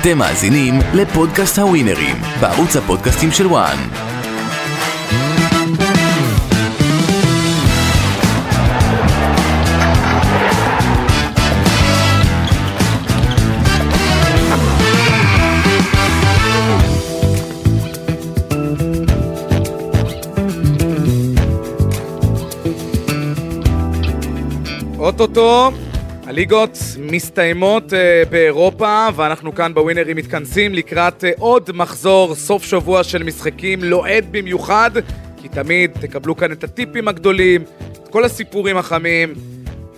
אתם מאזינים לפודקאסט הווינרים, בערוץ הפודקאסטים של וואן. אוטוטו, הליגות מסתיימות אה, באירופה, ואנחנו כאן בווינרים מתכנסים לקראת אה, עוד מחזור סוף שבוע של משחקים לוהד במיוחד, כי תמיד תקבלו כאן את הטיפים הגדולים, את כל הסיפורים החמים.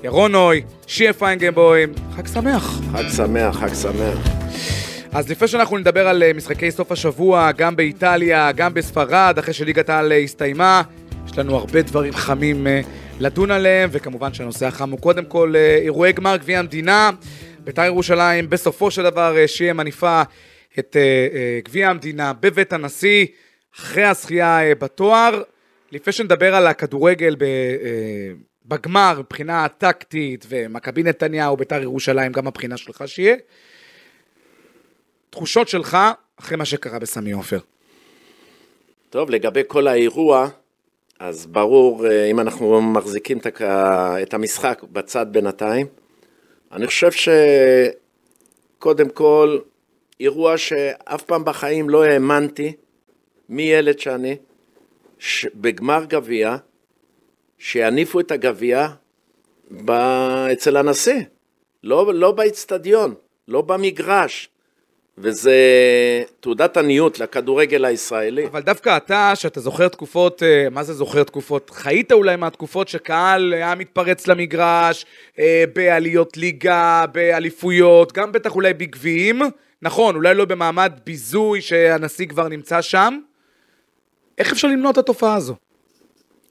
ירון נוי, שיה פיינגנבוים, חג שמח. חג שמח, חג שמח. אז לפני שאנחנו נדבר על אה, משחקי סוף השבוע, גם באיטליה, גם בספרד, אחרי שליגת העל הסתיימה, יש לנו הרבה דברים חמים לדון עליהם, וכמובן שהנושא החם הוא קודם כל אה, אירועי גמר גביע המדינה. בית"ר ירושלים בסופו של דבר אה, שיהיה מניפה את אה, גביע המדינה בבית הנשיא, אחרי הזכייה בתואר. לפני שנדבר על הכדורגל ב, בגמר מבחינה טקטית, ומכבי נתניהו, בית"ר ירושלים, גם הבחינה שלך שיהיה. תחושות שלך אחרי מה שקרה בסמי עופר. טוב, לגבי כל האירוע, אז ברור, אה, אם אנחנו מחזיקים את המשחק בצד בינתיים, אני חושב שקודם כל, אירוע שאף פעם בחיים לא האמנתי, מילד שאני, בגמר גביע, שיניפו את הגביע. אצל הנשיא, לא, לא באיצטדיון, לא במגרש, וזה תעודת עניות לכדורגל הישראלי. אבל דווקא אתה, שאתה זוכר תקופות, אה, מה זה זוכר תקופות? חיית אולי מהתקופות שקהל היה מתפרץ למגרש, אה, בעליות ליגה, באליפויות, גם בטח אולי בגביעים. נכון, אולי לא במעמד ביזוי שהנשיא כבר נמצא שם. איך אפשר למנוע את התופעה הזו?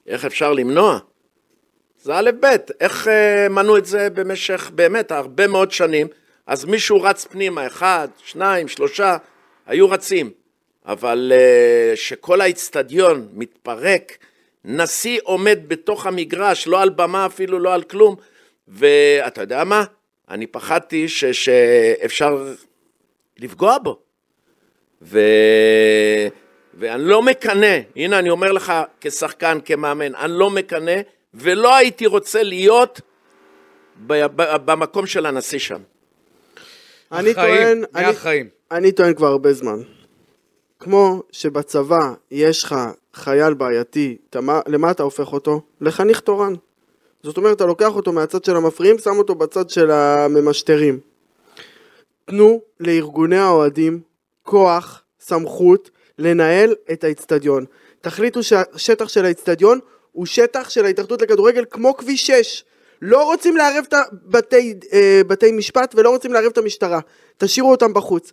איך אפשר למנוע? זה א' ב', איך אה, מנעו את זה במשך באמת הרבה מאוד שנים, אז מישהו רץ פנימה, אחד, שניים, שלושה, היו רצים, אבל אה, שכל האיצטדיון מתפרק, נשיא עומד בתוך המגרש, לא על במה אפילו, לא על כלום, ואתה יודע מה? אני פחדתי ש, שאפשר לפגוע בו. ו... ואני לא מקנא, הנה אני אומר לך כשחקן, כמאמן, אני לא מקנא ולא הייתי רוצה להיות ב- ב- במקום של הנשיא שם. אני טוען, אני, מהחיים. אני טוען כבר הרבה זמן. כמו שבצבא יש לך חייל בעייתי, אתה, מה- למה אתה הופך אותו? לחניך תורן. זאת אומרת, אתה לוקח אותו מהצד של המפריעים, שם אותו בצד של הממשטרים. תנו לארגוני האוהדים כוח, סמכות, לנהל את האיצטדיון. תחליטו שהשטח של האיצטדיון הוא שטח של ההתאחדות לכדורגל כמו כביש 6. לא רוצים לערב את הבתי, אה, בתי משפט ולא רוצים לערב את המשטרה. תשאירו אותם בחוץ.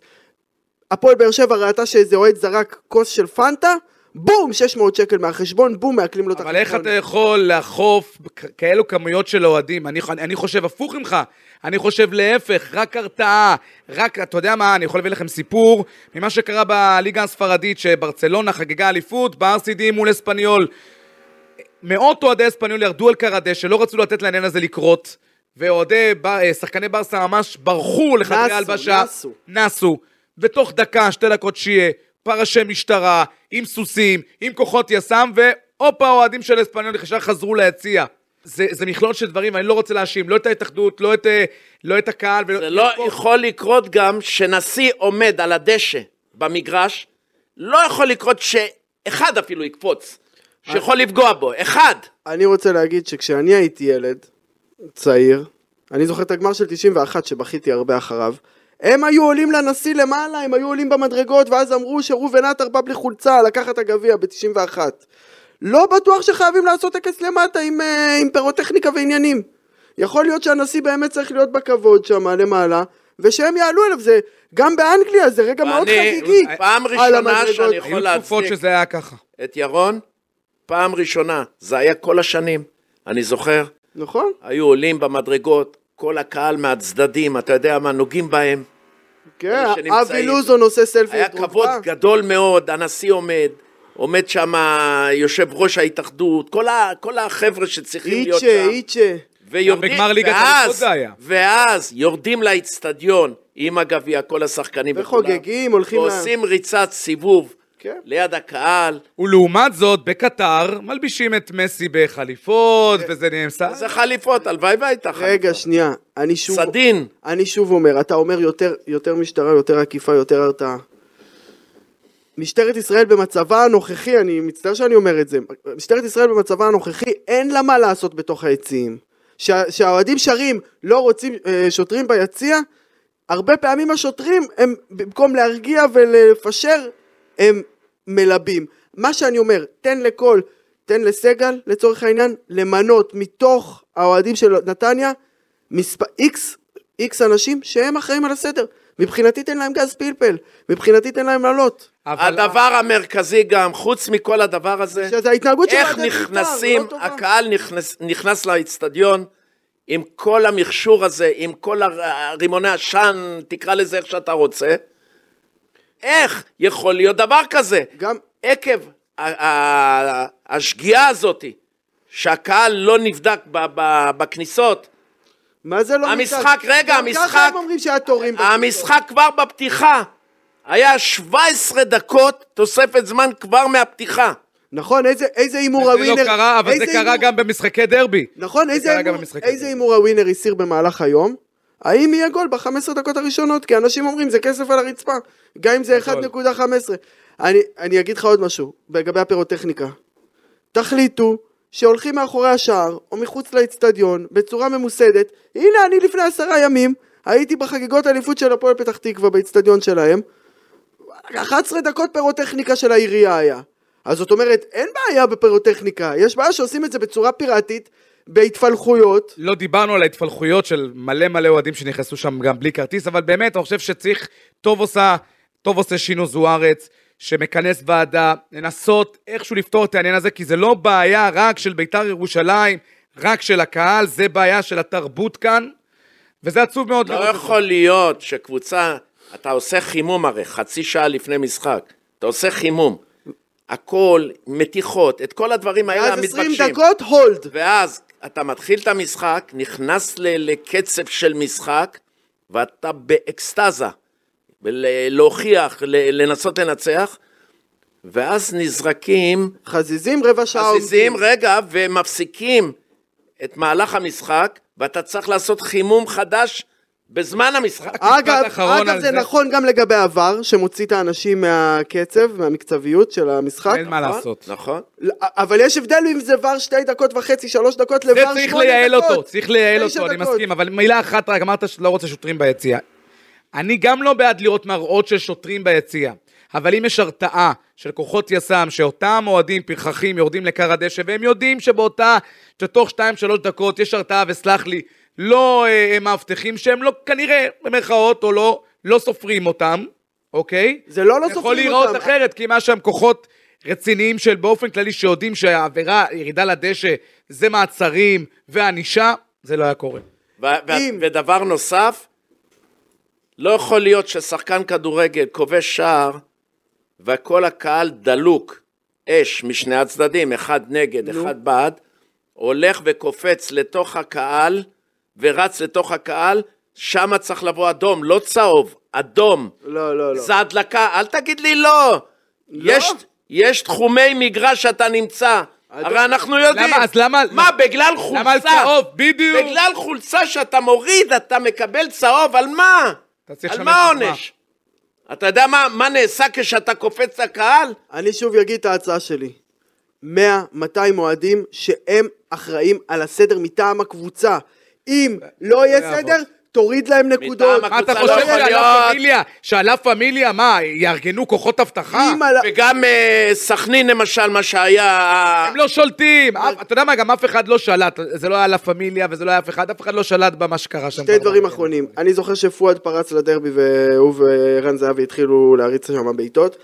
הפועל באר שבע ראתה שאיזה אוהד זרק כוס של פנטה, בום, 600 שקל מהחשבון, בום, מעקלים לו את אבל איך אתה יכול לאכוף כאלו כמויות של אוהדים? אני, אני חושב הפוך ממך, אני חושב להפך, רק הרתעה, רק, אתה יודע מה, אני יכול להביא לכם סיפור ממה שקרה בליגה הספרדית, שברצלונה חגגה אליפות ב-RCD מול אספניול. מאות אוהדי אספניול ירדו על קר הדשא, לא רצו לתת לעניין הזה לקרות, ואוהדי, אה, שחקני ברסה ממש ברחו לחדרי נסו, הלבשה. נסו. נסו. ותוך דקה, שתי דקות שיהיה, פרשי משטרה, עם סוסים, עם כוחות יס"מ, והופה, האוהדים של אספניול ישר חזרו ליציע. זה, זה מכלול של דברים, אני לא רוצה להאשים, לא את ההתאחדות, לא את, אה, לא את הקהל. ולא, זה לא פה- יכול לקרות גם שנשיא עומד על הדשא במגרש, לא יכול לקרות שאחד אפילו יקפוץ, שיכול לפגוע בו, אחד. אני רוצה להגיד שכשאני הייתי ילד צעיר, אני זוכר את הגמר של 91 שבכיתי הרבה אחריו, הם היו עולים לנשיא למעלה, הם היו עולים במדרגות, ואז אמרו שראובן עטר בא בלי חולצה לקחת את הגביע ב-91. לא בטוח שחייבים לעשות טקס למטה עם, אה, עם פירוטכניקה ועניינים. יכול להיות שהנשיא באמת צריך להיות בכבוד שם למעלה, ושהם יעלו אליו, זה גם באנגליה זה רגע מאוד חגיגי. פעם על ראשונה המדרגות. שאני יכול להצדיק. את ירון, פעם ראשונה, זה היה כל השנים, אני זוכר, נכון? היו עולים במדרגות, כל הקהל מהצדדים, אתה יודע מה, נוגעים בהם. כן. אבי לוזון עושה סלפי. היה. כבוד גדול מאוד, הנשיא עומד, עומד שם יושב ראש ההתאחדות, כל, ה, כל החבר'ה שצריכים להיות איצ'ה, שם. איצ'ה. ויורדים, בגמר ליגת ואז-. ואז יורדים לאיצטדיון עם הגביע, כל השחקנים וכולם, וחוגגים, הולכים ועושים ריצת סיבוב כן. ליד הקהל. ולעומת זאת, בקטר, מלבישים את מסי בחליפות, וזה נעשה... זה חליפות, הלוואי והייתה חליפה. רגע, שנייה, אני שוב... סדין. אני שוב אומר, אתה אומר יותר, יותר משטרה, יותר עקיפה, יותר הרתעה. משטרת ישראל במצבה הנוכחי, אני מצטער שאני אומר את זה, משטרת ישראל במצבה הנוכחי, אין לה מה לעשות בתוך היציעים. שה- שהאוהדים שרים, לא רוצים אה, שוטרים ביציע, הרבה פעמים השוטרים, הם במקום להרגיע ולפשר, הם מלבים. מה שאני אומר, תן לכל, תן לסגל, לצורך העניין, למנות מתוך האוהדים של נתניה, מספר, איקס, איקס אנשים שהם אחראים על הסדר. מבחינתי תן להם גז פלפל, מבחינתי תן להם לעלות. אבל- הדבר המרכזי גם, חוץ מכל הדבר הזה, שזה ההתנהגות של איך אוהדי בית"ר, נכנסים, לא. הקהל נכנס, נכנס לאצטדיון עם כל המכשור הזה, עם כל הר- רימוני עשן, תקרא לזה איך שאתה רוצה. איך יכול להיות דבר כזה? גם, עקב השגיאה הזאת, שהקהל לא נבדק ב- ב- בכניסות, מה זה לא המשחק, נבדק? רגע, גם המשחק, ככה הם אומרים שהיה תורים. המשחק כבר בפתיחה, היה 17 דקות תוספת זמן כבר מהפתיחה. נכון, איזה הימור זה הווינר... לא קרה, אבל זה קרה גם במשחקי דרבי. נכון, זה איזה. הימור הווינר הסיר במהלך היום? האם יהיה גול ב-15 דקות הראשונות? כי אנשים אומרים זה כסף על הרצפה, גם אם זה גדול. 1.15. אני, אני אגיד לך עוד משהו, לגבי הפירוטכניקה. תחליטו שהולכים מאחורי השער, או מחוץ לאצטדיון, בצורה ממוסדת. הנה, אני לפני עשרה ימים, הייתי בחגיגות האליפות של הפועל פתח תקווה באצטדיון שלהם. 11 דקות פירוטכניקה של העירייה היה. אז זאת אומרת, אין בעיה בפירוטכניקה, יש בעיה שעושים את זה בצורה פיראטית, בהתפלחויות. לא דיברנו על ההתפלחויות של מלא מלא אוהדים שנכנסו שם גם בלי כרטיס, אבל באמת, אני חושב שצריך, טוב עושה, טוב עושה שינו זוארץ, שמכנס ועדה, לנסות איכשהו לפתור את העניין הזה, כי זה לא בעיה רק של בית"ר ירושלים, רק של הקהל, זה בעיה של התרבות כאן, וזה עצוב מאוד לא את זה. יכול להיות שקבוצה, אתה עושה חימום הרי, חצי שעה לפני משחק, אתה עושה חימום, הכל, מתיחות, את כל הדברים האלה ואז 20 המתבקשים. דקות הולד. ואז אתה מתחיל את המשחק, נכנס ל- לקצב של משחק, ואתה באקסטזה, להוכיח, ל- לנסות לנצח, ואז נזרקים, חזיזים רבע שעה חזיזים, עומדים. רגע, ומפסיקים את מהלך המשחק, ואתה צריך לעשות חימום חדש בזמן המשחק. אגב, משפט אחרון אגב על זה זה. נכון גם לגבי עבר, שמוציא את האנשים מהקצב, מהמקצביות של המשחק. אין מה לעשות. נכון. אבל יש הבדל אם זה ור שתי דקות וחצי, שלוש דקות לבר זה שמונה דקות. צריך לייעל אותו, צריך לייעל אותו, אני. מסכים, אבל מילה אחת רק, אמרת שלא רוצה שוטרים ביציע. אני גם לא בעד לראות מראות של שוטרים ביציע, אבל אם יש הרתעה של כוחות יס"מ, שאותם אוהדים פרחחים יורדים לכר הדשא, והם יודעים שבאותה, שתוך 2-3 דקות יש הרתעה, וסלח לי, לא אה, הם מאבטחים שהם לא, כנראה, במרכאות, או לא, לא סופרים אותם, אוקיי? זה לא לא יכול סופרים להיראות אותם. אחרת, כי מה שם כוחות רציניים של באופן כללי שיודעים שהעבירה, ירידה לדשא, זה מעצרים וענישה, זה לא היה קורה. ו- ו- אם- ודבר נוסף, לא יכול להיות ששחקן כדורגל כובש שער וכל הקהל דלוק, אש משני הצדדים, אחד נגד, נו. אחד בעד, הולך וקופץ לתוך הקהל ורץ לתוך הקהל, שמה צריך לבוא אדום, לא צהוב, אדום. לא, לא, לא. זה הדלקה, אל תגיד לי לא. יש, יש תחומי מגרש שאתה נמצא, הרי אנחנו יודעים. למה- אז למה- מה, בגלל חולצה? למה על צהוב? בדיוק. בגלל חולצה שאתה מוריד, אתה מקבל צהוב, על מה? על מה. העונש? אתה יודע מה, מה נעשה כשאתה קופץ לקהל? אני שוב אגיד את ההצעה שלי. 100, 200 אוהדים שהם אחראים על הסדר מטעם הקבוצה. אם לא יהיה יעבוד. סדר, תוריד להם נקודות. מה אתה חושב לא יכול שעל לה להיות. פמיליה, שעל לה פמיליה, מה, יארגנו כוחות אבטחה? וגם אה, סכנין למשל, מה שהיה... הם לא שולטים, אתה יודע מה, גם אף אחד לא שלט, זה לא היה לה פמיליה וזה לא היה אף אחד, אף אחד לא שלט במה שקרה שם. שתי דברים אחרונים. אני זוכר שפואד פרץ לדרבי והוא וערן זהבי התחילו להריץ שם בעיטות,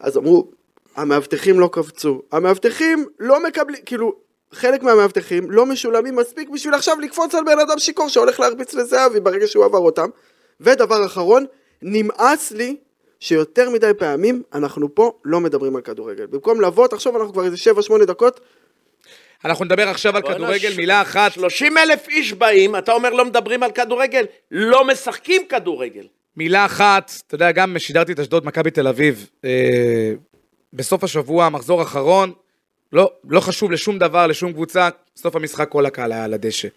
אז אמרו, המאבטחים לא קפצו. המאבטחים לא מקבלים, כאילו, חלק מהמאבטחים לא משולמים מספיק בשביל עכשיו לקפוץ על בן אדם שיכור שהולך להרביץ לזהבי ברגע שהוא עבר אותם. ודבר אחרון, נמאס לי שיותר מדי פעמים אנחנו פה לא מדברים על כדורגל. במקום לבוא, תחשוב, אנחנו כבר איזה 7-8 דקות, אנחנו נדבר עכשיו על כדורגל, ש- מילה אחת. 30 אלף איש באים, אתה אומר לא מדברים על כדורגל? לא משחקים כדורגל. מילה אחת, אתה יודע, גם שידרתי את אשדוד, מכבי תל אביב, אה, בסוף השבוע, מחזור אחרון, לא, לא חשוב לשום דבר, לשום קבוצה, סוף המשחק כל הקהל היה על הדשא.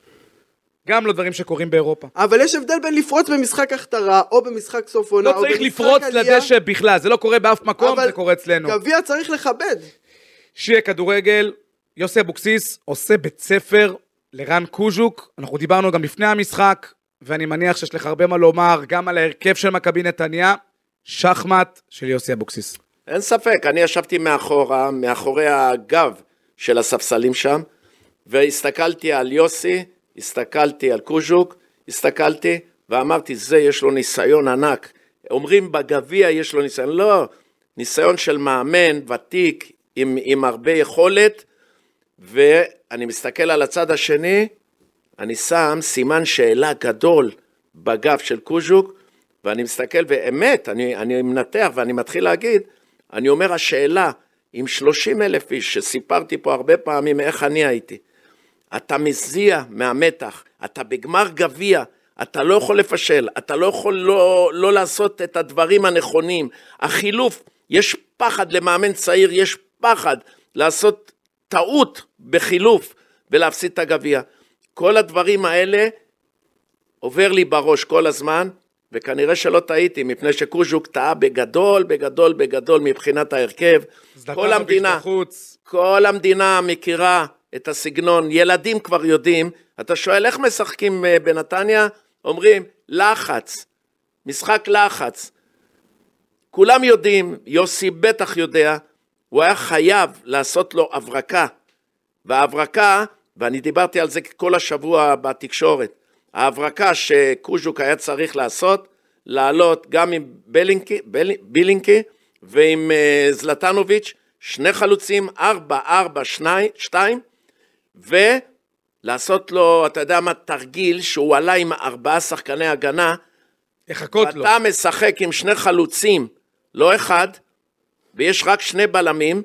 גם לא דברים שקורים באירופה. אבל יש הבדל בין לפרוץ במשחק הכתרה, או במשחק סוף עונה, לא או צריך במשחק לפרוץ עלייה, לדשא בכלל, זה לא קורה באף מקום, אבל זה קורה אצלנו. גביע צריך לכבד. שיהיה כדורגל, יוסי אבוקסיס עושה בית ספר לרן קוז'וק, אנחנו דיברנו גם לפני המשחק, ואני מניח שיש לך הרבה מה לומר, גם על ההרכב של מכבי נתניה, שחמט של יוסי אבוקסיס. אין ספק, אני ישבתי מאחורה, מאחורי הגב של הספסלים שם, והסתכלתי על יוסי, הסתכלתי על קוז'וק, הסתכלתי ואמרתי, זה יש לו ניסיון ענק. אומרים בגביע יש לו ניסיון, לא, ניסיון של מאמן ותיק עם, עם הרבה יכולת, ואני מסתכל על הצד השני, אני שם סימן שאלה גדול בגב של קוז'וק, ואני מסתכל, ואמת, אני, אני מנתח ואני מתחיל להגיד, אני אומר, השאלה, עם 30 אלף איש, שסיפרתי פה הרבה פעמים איך אני הייתי, אתה מזיע מהמתח, אתה בגמר גביע, אתה לא יכול לפשל, אתה לא יכול לא, לא לעשות את הדברים הנכונים. החילוף, יש פחד למאמן צעיר, יש פחד לעשות טעות בחילוף ולהפסיד את הגביע. כל הדברים האלה עובר לי בראש כל הזמן, וכנראה שלא טעיתי, מפני שקוז'וק טעה בגדול, בגדול, בגדול מבחינת ההרכב. כל המדינה, בחוץ. כל המדינה מכירה את הסגנון, ילדים כבר יודעים. אתה שואל איך משחקים אה, בנתניה? אומרים, לחץ, משחק לחץ. כולם יודעים, יוסי בטח יודע, הוא היה חייב לעשות לו הברקה. וההברקה, ואני דיברתי על זה כל השבוע בתקשורת, ההברקה שקוז'וק היה צריך לעשות, לעלות גם עם בלינקי, בל, בילינקי ועם uh, זלטנוביץ', שני חלוצים, ארבע, ארבע, שני, שתיים, ולעשות לו, אתה יודע מה, תרגיל שהוא עלה עם ארבעה שחקני הגנה, לחכות לו. אתה משחק עם שני חלוצים, לא אחד, ויש רק שני בלמים,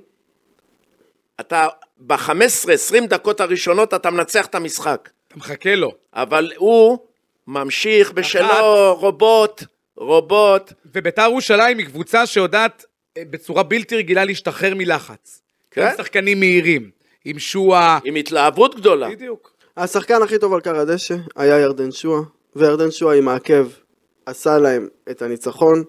אתה ב-15-20 דקות הראשונות אתה מנצח את המשחק. אתה מחכה לו. אבל הוא ממשיך בשלו, רובוט, רובוט. וביתר ירושלים היא קבוצה שיודעת אה, בצורה בלתי רגילה להשתחרר מלחץ. כן. גם שחקנים מהירים, עם שועה. עם התלהבות גדולה. בדיוק. השחקן הכי טוב על קר הדשא היה ירדן שואה, וירדן שואה עם העקב עשה להם את הניצחון.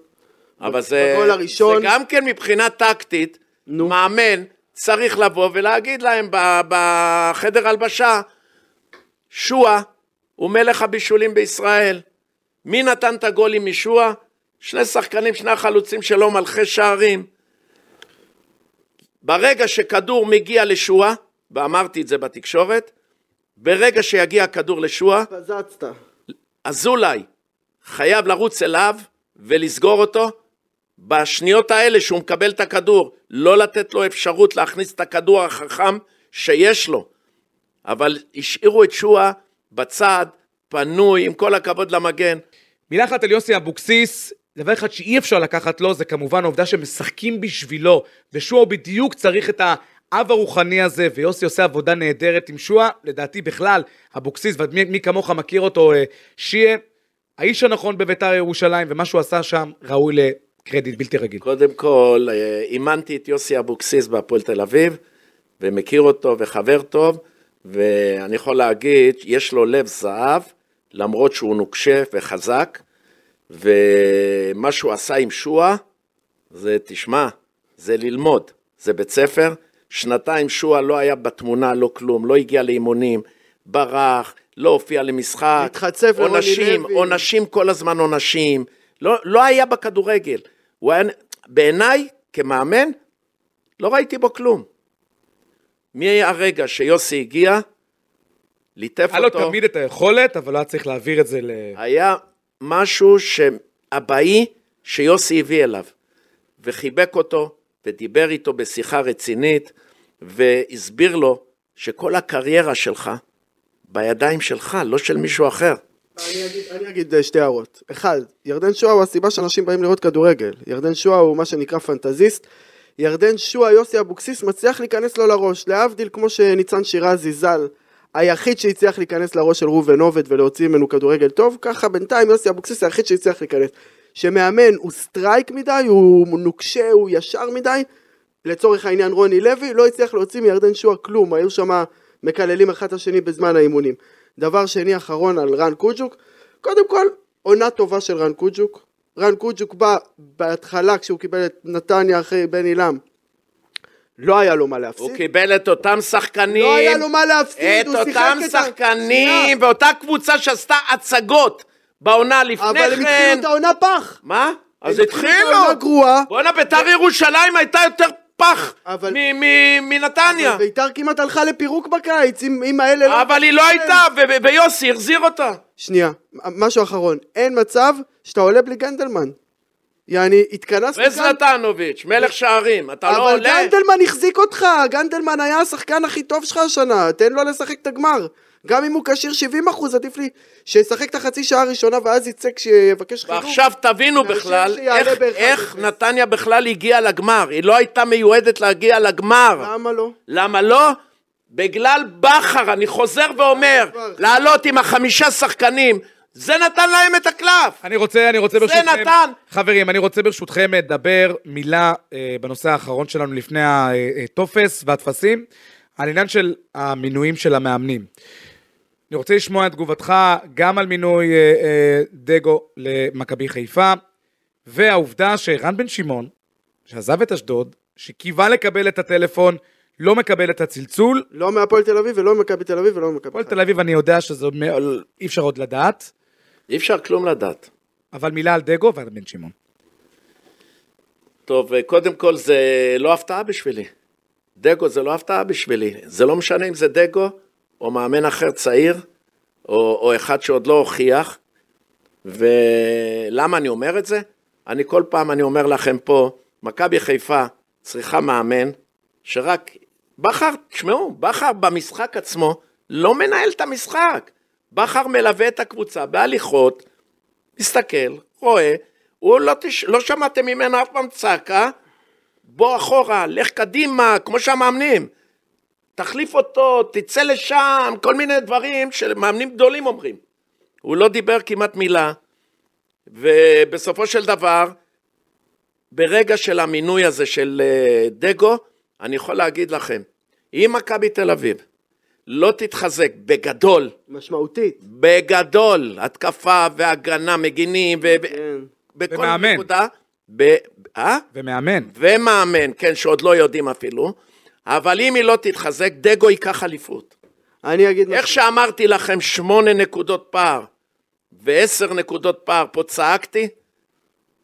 אבל זה, הראשון- זה גם כן מבחינה טקטית, נו. מאמן צריך לבוא ולהגיד להם בחדר הלבשה, שועה הוא מלך הבישולים בישראל. מי נתן את הגולים משועה? שני שחקנים, שני החלוצים שלו מלכי שערים. ברגע שכדור מגיע לשועה, ואמרתי את זה בתקשורת, ברגע שיגיע הכדור לשועה, פזצת. אזולאי חייב לרוץ אליו ולסגור אותו בשניות האלה שהוא מקבל את הכדור, לא לתת לו אפשרות להכניס את הכדור החכם שיש לו. אבל השאירו את שועה בצד, פנוי, עם כל הכבוד למגן. מילה אחת על יוסי אבוקסיס, דבר אחד שאי אפשר לקחת לו, זה כמובן העובדה שמשחקים בשבילו, ושועה בדיוק צריך את האב הרוחני הזה, ויוסי עושה עבודה נהדרת עם שועה, לדעתי בכלל, אבוקסיס, ומי מי כמוך מכיר אותו, אה, שיה, האיש הנכון בביתר ירושלים, ומה שהוא עשה שם ראוי לקרדיט בלתי רגיל. קודם כל, אה, אימנתי את יוסי אבוקסיס בהפועל תל אביב, ומכיר אותו וחבר טוב, ואני יכול להגיד, יש לו לב זהב, למרות שהוא נוקשה וחזק, ומה שהוא עשה עם שועה, זה, תשמע, זה ללמוד, זה בית ספר. שנתיים שועה לא היה בתמונה, לא כלום, לא הגיע לאימונים, ברח, לא הופיע למשחק. התחצף לרוני לוי. עונשים, כל הזמן עונשים. לא, לא היה בכדורגל. הוא היה, בעיניי, כמאמן, לא ראיתי בו כלום. מהרגע שיוסי הגיע, ליטף היה לו אותו, תמיד את היכולת, אבל לא היה צריך להעביר את זה ל... היה משהו שאבאי שיוסי הביא אליו, וחיבק אותו, ודיבר איתו בשיחה רצינית, והסביר לו שכל הקריירה שלך בידיים שלך, לא של מישהו אחר. אני אגיד, אני אגיד אה, שתי הערות. אחד, ירדן שואה הוא הסיבה שאנשים באים לראות כדורגל. ירדן שואה הוא מה שנקרא פנטזיסט, ירדן שועה, יוסי אבוקסיס, מצליח להיכנס לו לראש. להבדיל, כמו שניצן שירזי ז"ל, היחיד שהצליח להיכנס לראש של ראובן עובד ולהוציא ממנו כדורגל טוב, ככה בינתיים יוסי אבוקסיס היחיד שהצליח להיכנס. שמאמן הוא straight מדי, הוא נוקשה, הוא ישר מדי, לצורך העניין רוני לוי, לא הצליח להוציא מירדן שועה כלום, היו שם מקללים אחד את השני בזמן האימונים. דבר שני אחרון על רן קוג'וק, קודם כל, עונה טובה של רן קוג'וק. רן קוג'וק בא בהתחלה כשהוא קיבל את נתניה אחרי בן עילם. לא היה לו מה להפסיד. הוא קיבל את אותם שחקנים, לא היה לו מה להפסיד, את הוא שיחק אותם את שחקנים. ואותה קבוצה שעשתה הצגות בעונה לפני אבל הם כן. התחילו את העונה פח. מה? אז הם התחילו את התחילו. העונה גרועה. בואנה, ביתר ירושלים הייתה יותר פח אבל- מ- מ- מנתניה. ביתר כמעט הלכה לפירוק בקיץ, אם, אם האלה לא... אבל היא לא הייתה, ויוסי החזיר אותה. שנייה, משהו אחרון. אין מצב שאתה עולה בלי גנדלמן. יעני, התכנסנו וזלטנוביץ', מלך שערים, אתה לא אבל עולה? גנדלמן החזיק אותך, גנדלמן היה השחקן הכי טוב שלך השנה, תן לו לשחק את הגמר. גם אם הוא כשיר 70 אחוז, עדיף לי שישחק את החצי שעה הראשונה ואז יצא כשיבקש חילוף. ועכשיו תבינו בכלל איך, איך. נתניה בכלל הגיעה לגמר. היא לא הייתה מיועדת להגיע לגמר. למה לא? למה לא? בגלל בכר, אני חוזר ואומר. לעלות עם החמישה שחקנים, זה נתן להם את הקלף. אני רוצה, אני רוצה זה ברשותכם... נתן. חברים, אני רוצה ברשותכם לדבר מילה אה, בנושא האחרון שלנו לפני הטופס והטפסים, על עניין של המינויים של המאמנים. אני רוצה לשמוע את תגובתך גם על מינוי אה, אה, דגו למכבי חיפה, והעובדה שרן בן שמעון, שעזב את אשדוד, שקיווה לקבל את הטלפון, לא מקבל את הצלצול. לא מהפועל תל אביב ולא ממכבי תל אביב ולא ממכבי הפועל חיפה. תל אביב אני יודע שזה אי אפשר עוד לדעת, אי אפשר כלום לדעת. אבל מילה על דגו ועל בן שמעון. טוב, אה, קודם כל זה לא הפתעה בשבילי. דגו זה לא הפתעה בשבילי. זה לא משנה אם זה דגו, או מאמן אחר צעיר, או, או אחד שעוד לא הוכיח. ולמה אני אומר את זה? אני כל פעם, אני אומר לכם פה, מכבי חיפה צריכה מאמן שרק... בכר, תשמעו, בכר במשחק עצמו לא מנהל את המשחק. בכר מלווה את הקבוצה בהליכות, מסתכל, רואה, הוא לא, תש... לא שמעתם ממנו אף פעם צעקה, בוא אחורה, לך קדימה, כמו שהמאמנים. תחליף אותו, תצא לשם, כל מיני דברים שמאמנים גדולים אומרים. הוא לא דיבר כמעט מילה, ובסופו של דבר, ברגע של המינוי הזה של אה, דגו, אני יכול להגיד לכם, אם מכבי תל אביב לא תתחזק בגדול, משמעותית. בגדול, התקפה והגנה, מגינים, ו... כן. בכל ומאמן. נקודה, ב... אה? ומאמן. ומאמן, כן, שעוד לא יודעים אפילו, אבל אם היא לא תתחזק, דגו ייקח אליפות. אני אגיד איך שאמרתי לכם, שמונה נקודות פער ועשר נקודות פער, פה צעקתי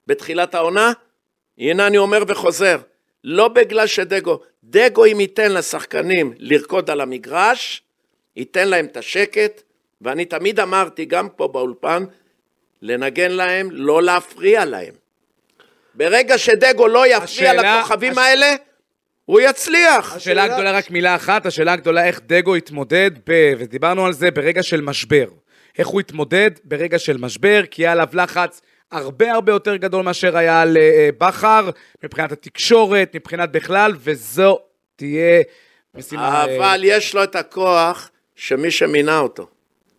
בתחילת העונה, הנה אני אומר וחוזר, לא בגלל שדגו, דגו אם ייתן לשחקנים לרקוד על המגרש, ייתן להם את השקט, ואני תמיד אמרתי, גם פה באולפן, לנגן להם, לא להפריע להם. ברגע שדגו לא יפריע השאלה- לכוכבים הש- האלה, הוא יצליח. השאלה הגדולה, רק מילה אחת, השאלה הגדולה איך דגו התמודד, ב, ודיברנו על זה, ברגע של משבר. איך הוא התמודד ברגע של משבר, כי היה עליו לחץ הרבה הרבה יותר גדול מאשר היה על אה, בכר, מבחינת התקשורת, מבחינת בכלל, וזו תהיה משימה... אה, אבל יש לו את הכוח שמי שמינה אותו.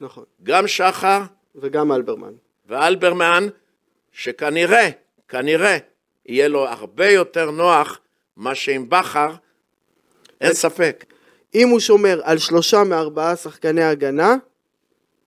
נכון. גם שחר וגם אלברמן. ואלברמן, שכנראה, כנראה, יהיה לו הרבה יותר נוח מה שעם בכר, אין ספק. אם הוא שומר על שלושה מארבעה שחקני הגנה,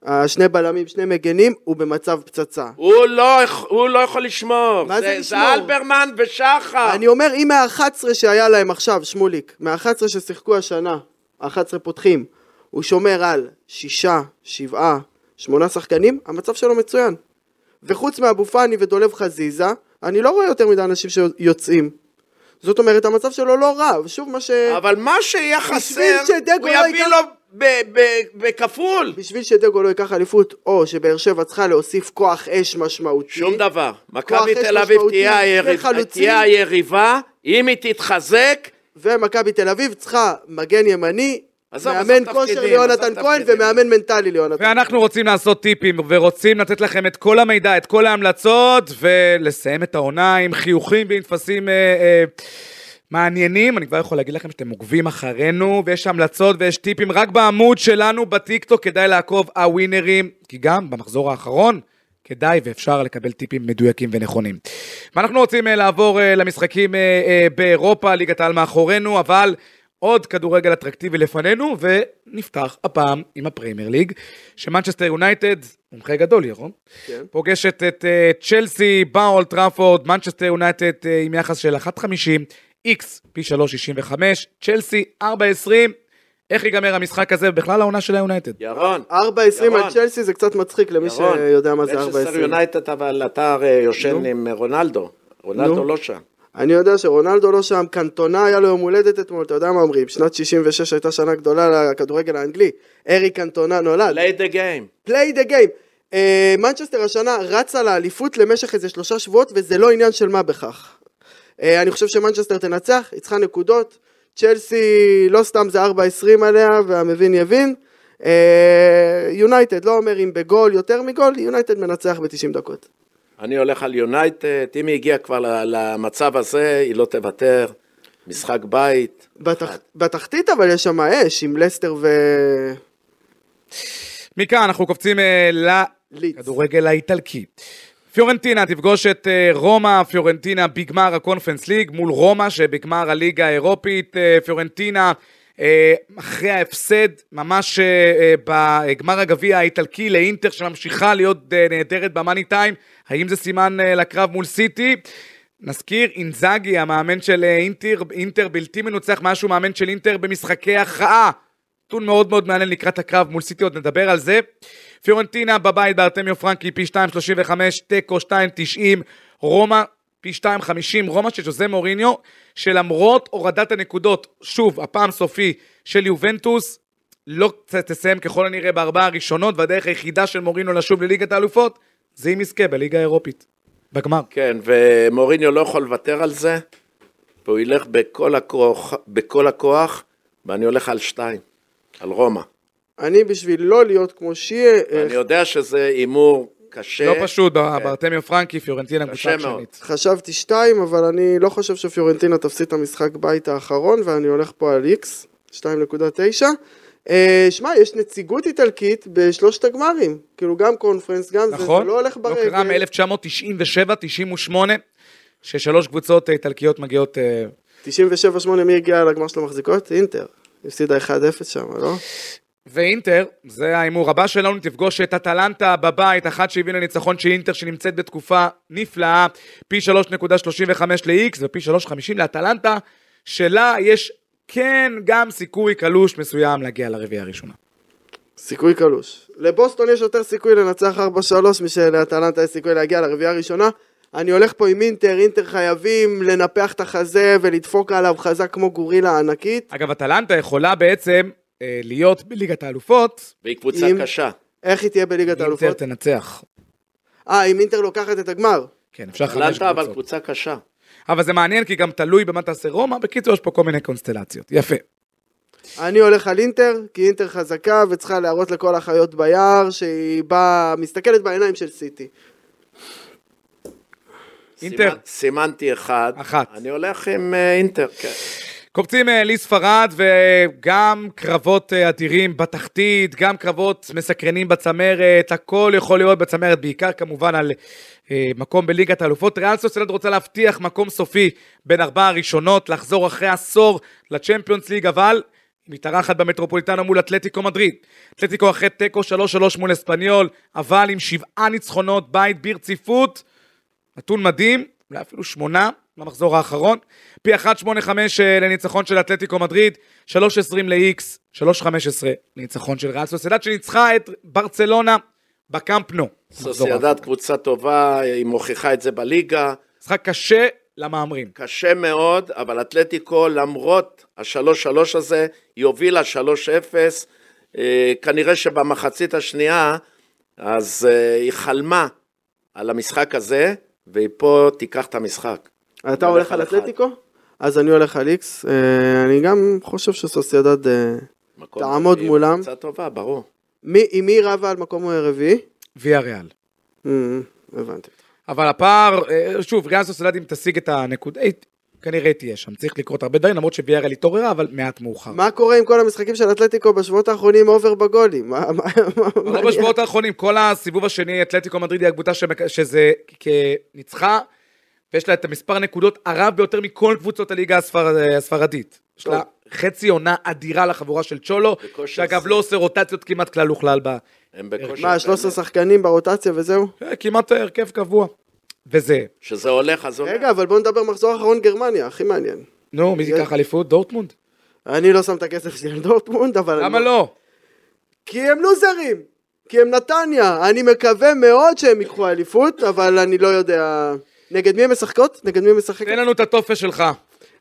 השני בלמים, שני מגנים, הוא במצב פצצה. הוא לא, הוא לא יכול לשמור. מה זה זה, לשמור? זה אלברמן ושחר. אני אומר, אם מה-11 שהיה להם עכשיו, שמוליק, מה-11 ששיחקו השנה, ה-11 פותחים, הוא שומר על שישה, שבעה, שמונה שחקנים, המצב שלו מצוין. וחוץ מאבו פאני ודולב חזיזה, אני לא רואה יותר מדי אנשים שיוצאים. זאת אומרת, המצב שלו לא רע, ושוב מה ש... אבל מה שיהיה חסר, הוא לא יביא לו בכפול. בשביל שדגו לא ייקח אליפות, או שבאר שבע צריכה להוסיף כוח אש משמעותי. שום דבר. מכבי תל אביב תהיה היריב-. תהיה היריבה, אם היא תתחזק, ומכבי תל אביב צריכה מגן ימני, עזוב, מאמן כושר ליונתן כהן. ומאמן מנטלי ליונתן כהן. ואנחנו רוצים לעשות טיפים, ורוצים לתת לכם את כל המידע, את כל ההמלצות, ולסיים את העונה עם חיוכים ועם טפסים אה, אה, מעניינים, אני כבר יכול להגיד לכם שאתם עוקבים אחרינו, ויש המלצות ויש טיפים רק בעמוד שלנו בטיקטוק, כדאי לעקוב הווינרים, כי גם במחזור האחרון, כדאי ואפשר לקבל טיפים מדויקים ונכונים. ואנחנו רוצים אה, לעבור אה, למשחקים אה, באירופה, ליגת העל מאחורינו, אבל עוד כדורגל אטרקטיבי לפנינו, ונפתח הפעם עם ה Premier League, שמנצ'סטר יונייטד, מומחה גדול, ירון, כן. פוגשת את אה, צ'לסי באולד טראפורד, מנצ'סטר יונייטד עם יחס של 1.50, איקס פי 3.65, צ'לסי 4.20. איך ייגמר המשחק הזה בכלל העונה של היונייטד? ירון, 4.20 ירון. על צ'לסי זה קצת מצחיק למי ירון, שיודע מה זה 4.20. מנצ'סטר יונייטד, אבל אתה הרי יושן נו. עם רונלדו. רונלדו נו. לא שם. אני יודע שרונלדו לא שם, קנטונה היה לו יום הולדת אתמול, אתה יודע מה אומרים, שנת 66 הייתה שנה גדולה לכדורגל האנגלי, אריק קנטונה נולד. play the game. play the game. מנצ'סטר השנה רצה לאליפות למשך איזה שלושה שבועות וזה לא עניין של מה בכך. אה, אני חושב שמנצ'סטר תנצח, היא צריכה נקודות, צ'לסי לא סתם זה 4-20 עליה והמבין יבין. אה, יונייטד לא אומר אם בגול יותר מגול, יונייטד מנצח ב-90 דקות. אני הולך על יונייטד, אם היא הגיעה כבר ל- למצב הזה, היא לא תוותר. משחק בית. בתח... בתחתית אבל יש שם אש עם לסטר ו... מכאן אנחנו קופצים אה, לידס. לכדורגל האיטלקי. פיורנטינה תפגוש את אה, רומא, פיורנטינה בגמר הקונפרנס ליג מול רומא שבגמר הליגה האירופית. אה, פיורנטינה אה, אחרי ההפסד ממש בגמר הגביע האיטלקי לאינטר שממשיכה להיות נהדרת במאני טיים. האם זה סימן לקרב מול סיטי? נזכיר, אינזאגי, המאמן של אינטר, אינטר בלתי מנוצח מאז שהוא מאמן של אינטר במשחקי הכרעה. נתון מאוד מאוד מעניין לקראת הקרב מול סיטי, עוד נדבר על זה. פיורנטינה בבית בארטמיו פרנקי פי 2.35, תיקו 2.90, רומא פי 2.50, רומא של ז'וזה מוריניו, שלמרות הורדת הנקודות, שוב, הפעם סופי של יובנטוס, לא תסיים ככל הנראה בארבעה הראשונות, והדרך היחידה של מוריניו לשוב לליגת האלופות, זה אם יזכה בליגה האירופית. בגמר. כן, ומוריניו לא יכול לוותר על זה, והוא ילך בכל הכוח, בכל הכוח ואני הולך על שתיים, על רומא. אני בשביל לא להיות כמו שיה, אה, אני יודע שזה הימור קשה. לא פשוט, כן. בארטמיו פרנקי, פיורנטינה קבוצה. שנית. חשבתי שתיים, אבל אני לא חושב שפיורנטינה תפסיד את המשחק בית האחרון, ואני הולך פה על איקס, 2.9. אה, שמע, יש נציגות איטלקית בשלושת הגמרים. כאילו, גם קונפרנס, גם זה, נכון? זה לא הולך לא ברגל. קרה מ-1997-98, ששלוש קבוצות אה, איטלקיות מגיעות... אה, 97-8 מי הגיע לגמר של המחזיקות? אינטר. הפסידה 1-0 שם, לא? ואינטר, זה ההימור הבא שלנו, תפגוש את אטלנטה בבית, אחת שהביא לניצחון של אינטר שנמצאת בתקופה נפלאה, פי 3.35 ל-X ופי 3.50 לאטלנטה, שלה יש כן גם סיכוי קלוש מסוים להגיע לרביעייה הראשונה. סיכוי קלוש. לבוסטון יש יותר סיכוי לנצח 4-3 משלאטלנטה יש סיכוי להגיע לרביעייה הראשונה. אני הולך פה עם אינטר, אינטר חייבים לנפח את החזה ולדפוק עליו חזק כמו גורילה ענקית. אגב, אטלנטה יכולה בעצם אה, להיות בליגת האלופות, והיא קבוצה אם- קשה. איך היא תהיה בליגת אינטר האלופות? תנצח. אה, אם אינטר לוקחת את הגמר. כן, אפשר חמש אטלנטה אבל קבוצות. קבוצה קשה. אבל זה מעניין כי גם תלוי במה תעשה רומא, בקיצור יש פה כל מיני קונסטלציות. יפה. אני הולך על אינטר, כי אינטר חזקה וצריכה להראות לכל החיות ביער שהיא באה, מסתכלת בעיניים של סיטי. אינטר. סימנ- סימנתי אחד. אחת. אני הולך עם אה, אינטר, כן. קופצים אה, לספרד וגם קרבות אה, אדירים בתחתית, גם קרבות מסקרנים בצמרת, הכל יכול להיות בצמרת, בעיקר כמובן על אה, מקום בליגת האלופות. ריאל סוסלד רוצה להבטיח מקום סופי בין ארבע הראשונות, לחזור אחרי עשור לצ'מפיונס ליג, אבל מתארחת במטרופוליטנו מול אתלטיקו מדריד. אתלטיקו אחרי תיקו 3-3 מול אספניול, אבל עם שבעה ניצחונות בית ברציפות. נתון מדהים, אולי אפילו שמונה במחזור האחרון. פי 1.85 אה, לניצחון של אתלטיקו מדריד, 3.20 ל-X, 3.15 לניצחון של ריאל סוסיידד שניצחה את ברצלונה בקאמפ נו. במחזור סוסיידד. קבוצה טובה, היא מוכיחה את זה בליגה. משחק קשה למהמרים. קשה מאוד, אבל אתלטיקו, למרות השלוש שלוש הזה, היא הובילה שלוש אפס. אה, כנראה שבמחצית השנייה, אז אה, היא חלמה על המשחק הזה, והיא פה תיקח את המשחק. אתה הולך על. אתלטיקו? אז אני הולך על איקס. אה, אני גם חושב שסוסיידד... אה, מקום תעמוד רביעי, מולם. קבוצה טובה, ברור. מי, עם מי רבה על מקום רביעי? ויה ריאל. אה, הבנתי. אבל הפער, שוב, ריאל סוסיידד אם תשיג את הנקודה, כנראה תהיה שם. צריך לקרות הרבה דברים, למרות שוויארל התעוררה, אבל מעט מאוחר. מה קורה עם כל המשחקים של אתלטיקו בשבועות האחרונים over בגולים? מה, מה, מה, אבל לא בשבועות האחרונים, כל הסיבוב השני, אתלטיקו מדריד היא הקבוצה שהכי ניצחה, ויש לה את המספר הנקודות הרב ביותר מכל קבוצות הליגה הספר... הספרדית. יש לה חצי עונה אדירה לחבורה של צ'ולו, שאגב לא עושה רוטציות כמעט כלל וכלל ב... מה, 13 באמת. שחקנים ברוטציה וזהו? אה, כמעט הרכב קבוע. וזה. שזה הולך, אז הולך. רגע, אבל בוא נדבר מחזור אחרון גרמניה, הכי מעניין. נו, מי ייקח אליפות? דורטמונד? אני לא שם את הכסף שלי על דורטמונד, אבל... למה אני- לא? כי הם לוזרים! כי הם נתניה. אני מקווה מאוד שהם ייקחו אליפות, אבל אני לא יודע... נגד מי הם משחקות? נגד מי הם משחקות? תן לנו את הטופס שלך.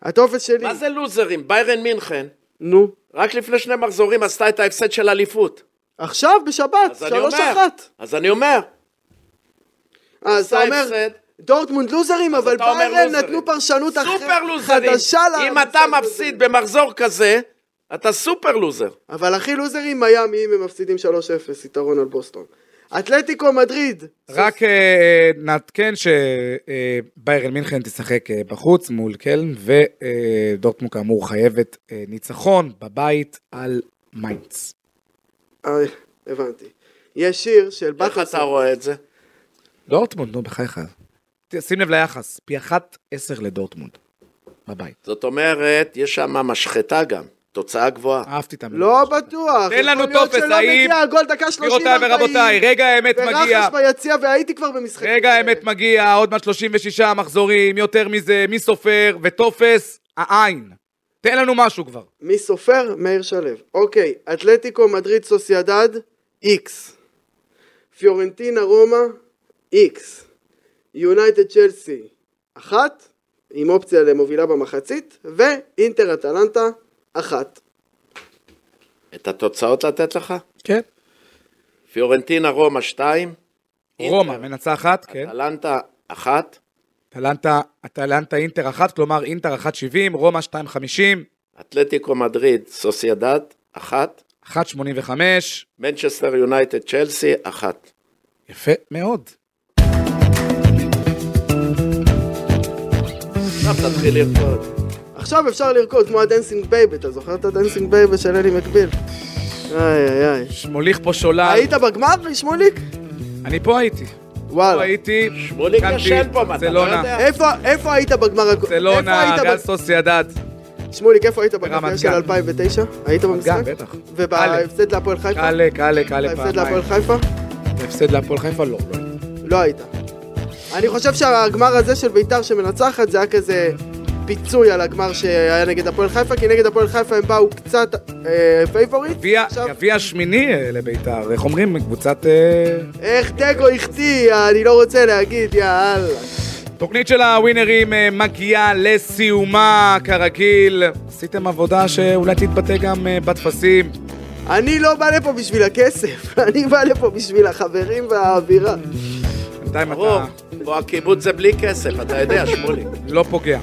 הטופס שלי. מה זה לוזרים? ביירן מינכן, נו. רק לפני שני מחזורים עשתה את ההפסד של אליפות. עכשיו, בשבת, שלוש אחת. אז אני אומר, אז אתה עשתה אומר. דורטמונד לוזרים, אבל אתה ביירן. נתנו פרשנות אח- סופר לוזרים. חדשה אם אתה. מפסיד במחזור כזה, אתה סופר לוזר. אבל הכי לוזרים מיאמי אם הם מפסידים 3-0, יתרון על בוסטון. אתלטיקו מדריד. רק אה, נעדכן שביירן מינכן תשחק אה, בחוץ מול קלן, ודורטמונד כאמור חייבת אה, ניצחון בבית על מיינדס. אה, הבנתי. יש שיר של איך. אתה רואה את זה? דורטמונד, נו בחייך. שים לב ליחס, פי אחת עשר לדורטמונד. בבית. זאת אומרת, יש שם משחטה גם, תוצאה גבוהה. אהבתי את המילה. לא. בטוח. תן לנו טופס, שלא האם- מגיע הגול דקה 30 גבירותיי ורבותיי, רגע האמת מגיע. ורחש ביציע והייתי כבר במשחק. רגע האמת מגיע, עוד מעט 36 מחזורים, יותר מזה, מי סופר, וטופס, העין. תן לנו משהו כבר. מי סופר? מאיר שלו. אוקיי, אתלטיקו מדריד סוסיידד, איקס. פיורנטינה רומא, איקס. יונייטד צ'לסי, אחת, עם אופציה למובילה במחצית, ואינטר אטלנטה, אחת. את התוצאות לתת לך? כן. פיורנטינה רומא 2, רומא מנצחת, כן. אטלנטה 1, אטלנטה, אטלנטה אינטר אחת, כלומר אינטר 1.70, רומא 2.50, אתלטיקו מדריד סוסיידד 1, 1.85, מנצ'סטר יונייטד צ'לסי 1. יפה מאוד. עכשיו תתחיל לרקוד. עכשיו אפשר לרקוד כמו ה dancing baby, אתה זוכר את ה dancing baby של Ally McBeal? איי איי איי. מוליך פה שולל. היית בגמר, שמוליק? אני פה הייתי. פה וואלה. הייתי. שמוליק ישן פה, מה אתה לא. יודע? איפה, איפה היית בגמר? ברצלונה, היית ריאל בג- סוסיידד. שמוליק, איפה היית בגמר של גן. 2009? היית במשחק? גם, בטח. ובהפסד להפועל חיפה? קאלה, קאלה, קאלה בהפסד להפועל. חיפה? בהפסד להפועל חיפה? לא, לא. לא היית. אני חושב שהגמר הזה של ביתר שמנצחת זה היה כזה פיצוי על הגמר שהיה נגד הפועל חיפה, כי נגד הפועל חיפה הם באו קצת אה, favorite. גביע עכשיו, גביע שמיני אה, לביתר, איך אומרים? קבוצת... אה, איך תיקו החטיא, אני לא רוצה להגיד, יאללה. תוכנית של הווינרים אה, מגיעה לסיומה, כרגיל. עשיתם עבודה שאולי תתבטא גם אה, בטפסים. אני לא בא לפה בשביל הכסף, אני בא לפה בשביל החברים והאווירה. בינתיים אתה פה הקיבוץ זה בלי כסף, אתה יודע, שמוליק. לא פוגע.